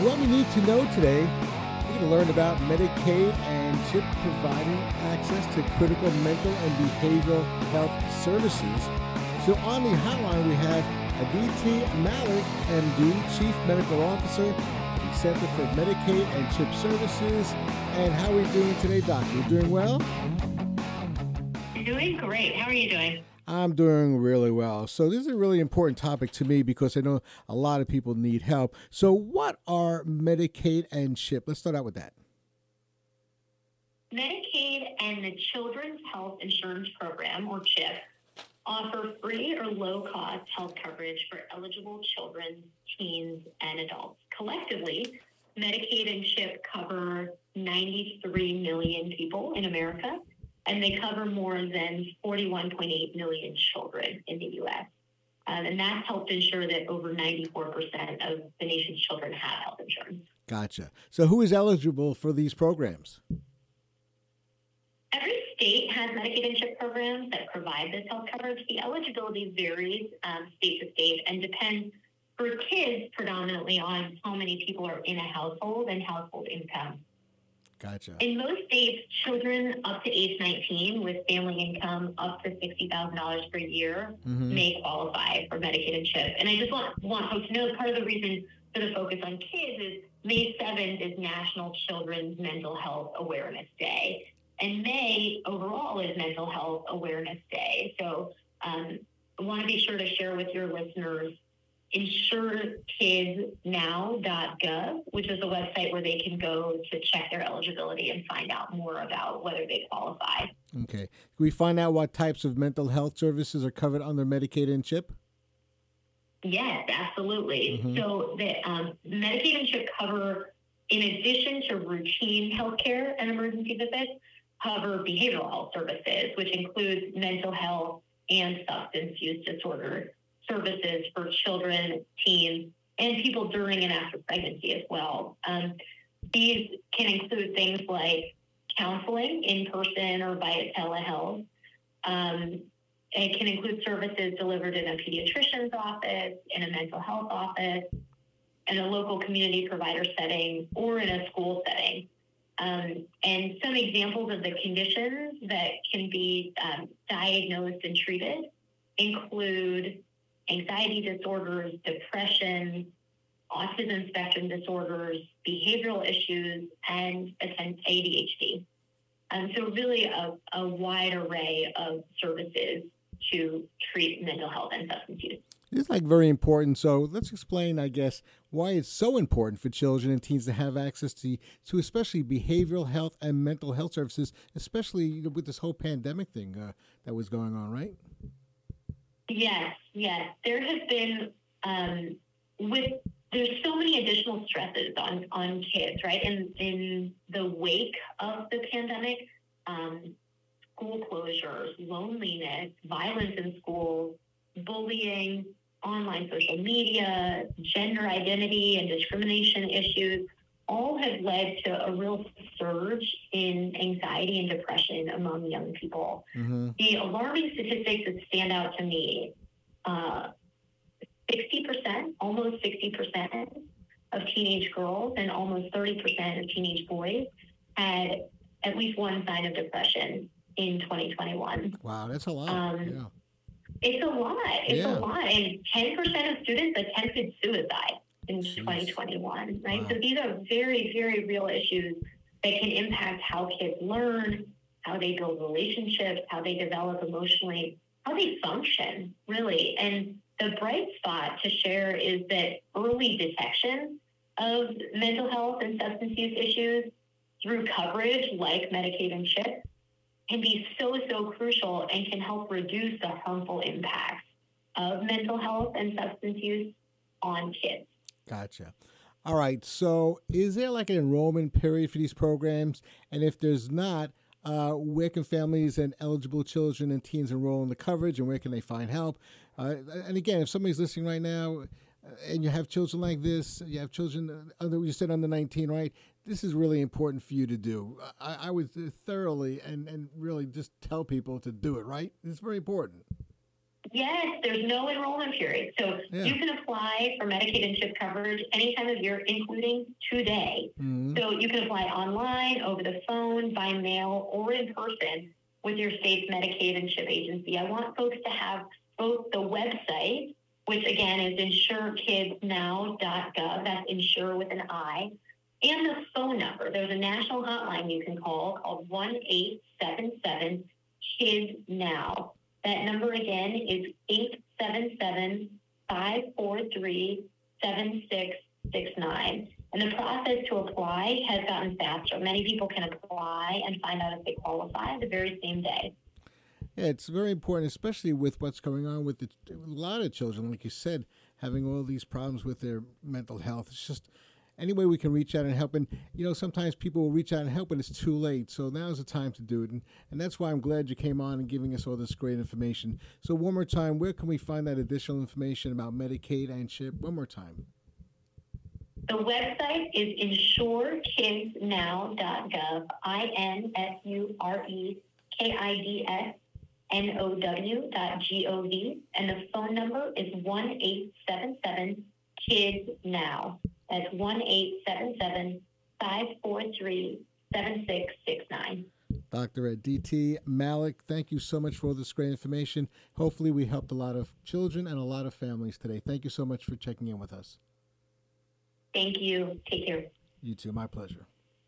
What we need to know today, we're going to learn about Medicaid and CHIP providing access to critical mental and behavioral health services. So on the hotline, we have Aditi Mallick, MD, Chief Medical Officer the Center for Medicaid and CHIP Services. And how are we doing today, Doctor? You doing well? Doing great. How are you doing? I'm doing really well. So, this is a really important topic to me because I know a lot of people need help. So, what are Medicaid and CHIP? Let's start out with that. Medicaid and the Children's Health Insurance Program, or CHIP, offer free or low cost health coverage for eligible children, teens, and adults. Collectively, Medicaid and CHIP cover 93 million people in America and they cover more than 41.8 million children in the U.S. Um, and that's helped ensure that over 94% of the nation's children have health insurance. Gotcha. So, who is eligible for these programs? Every state has Medicaid and CHIP programs that provide this health coverage. The eligibility varies um, state to state and depends for kids predominantly on how many people are in a household and household income. Gotcha. In most states, children up to age 19 with family income up to $60,000 per year mm-hmm. may qualify for Medicaid and CHIP. And I just want, want folks to know part of the reason for the focus on kids is May 7th is National Children's Mental Health Awareness Day. And May overall is Mental Health Awareness Day. So um, I want to be sure to share with your listeners insurekidsnow.gov, which is a website where they can go to check their eligibility and find out more about whether they qualify. Okay. Can we find out what types of mental health services are covered under Medicaid and CHIP? Yes, absolutely. Mm-hmm. So the um, Medicaid and CHIP cover, in addition to routine health care and emergency visits, cover behavioral health services, which includes mental health and substance use disorder services for children, teens, and people during and after pregnancy as well. Um, these can include things like counseling in person or via telehealth. Um, it can include services delivered in a pediatrician's office, in a mental health office, in a local community provider setting, or in a school setting. Um, and some examples of the conditions that can be um, diagnosed and treated include anxiety disorders, depression, autism spectrum disorders, behavioral issues, and ADHD. Um, so, really, a, a wide array of services to treat mental health and substance use. It's like very important. So let's explain, I guess, why it's so important for children and teens to have access to, to especially behavioral health and mental health services, especially with this whole pandemic thing uh, that was going on, right? Yes, yes. There has been um, with there's so many additional stresses on on kids, right? In in the wake of the pandemic, um, school closures, loneliness, violence in schools, bullying, online social media, gender identity and discrimination issues all have led to a real surge in anxiety and depression among young people. Mm-hmm. The alarming statistics that stand out to me uh, 60%, almost 60% of teenage girls and almost 30% of teenage boys had at least one sign of depression in 2021. Wow, that's a lot. Um, yeah. It's a lot. It's yeah. a lot. And 10% of students attempted suicide in Jeez. 2021, right? Wow. So these are very, very real issues that can impact how kids learn, how they build relationships, how they develop emotionally, how they function, really. And the bright spot to share is that early detection of mental health and substance use issues through coverage like Medicaid and CHIP can be so, so crucial and can help reduce the harmful impacts of mental health and substance use on kids. Gotcha. All right. So, is there like an enrollment period for these programs? And if there's not, uh, where can families and eligible children and teens enroll in the coverage, and where can they find help? Uh, and again, if somebody's listening right now, uh, and you have children like this, you have children under you said under 19, right? This is really important for you to do. I, I would thoroughly and and really just tell people to do it. Right? It's very important. Yes, there's no enrollment period. So Yeah. you can apply for Medicaid and CHIP coverage any time of year, including today. Mhm. So you can apply online, over the phone, by mail, or in person with your state's Medicaid and CHIP agency. I want folks to have both the website, which again is insurekidsnow.gov, that's insure with an I, and the phone number. There's a national hotline you can call called 1 877 Kids Now. That number again is 877 543 7669. And the process to apply has gotten faster. Many people can apply and find out if they qualify the very same day. Yeah, it's very important, especially with what's going on with the, a lot of children, like you said, having all these problems with their mental health. It's just any way we can reach out and help. And, you know, sometimes people will reach out and help, and it's too late. So now's the time to do it. And, and that's why I'm glad you came on and giving us all this great information. So, one more time, where can we find that additional information about Medicaid and CHIP? One more time. The website is insurekidsnow.gov, I N S U R E K I D S N O W dot G O V, and the phone number is 1 877 Kids Now. That's 1 877 543 7669. Dr. Aditi Mallick, thank you so much for all this great information. Hopefully, we helped a lot of children and a lot of families today. Thank you so much for checking in with us. Thank you. Take care. You too. My pleasure.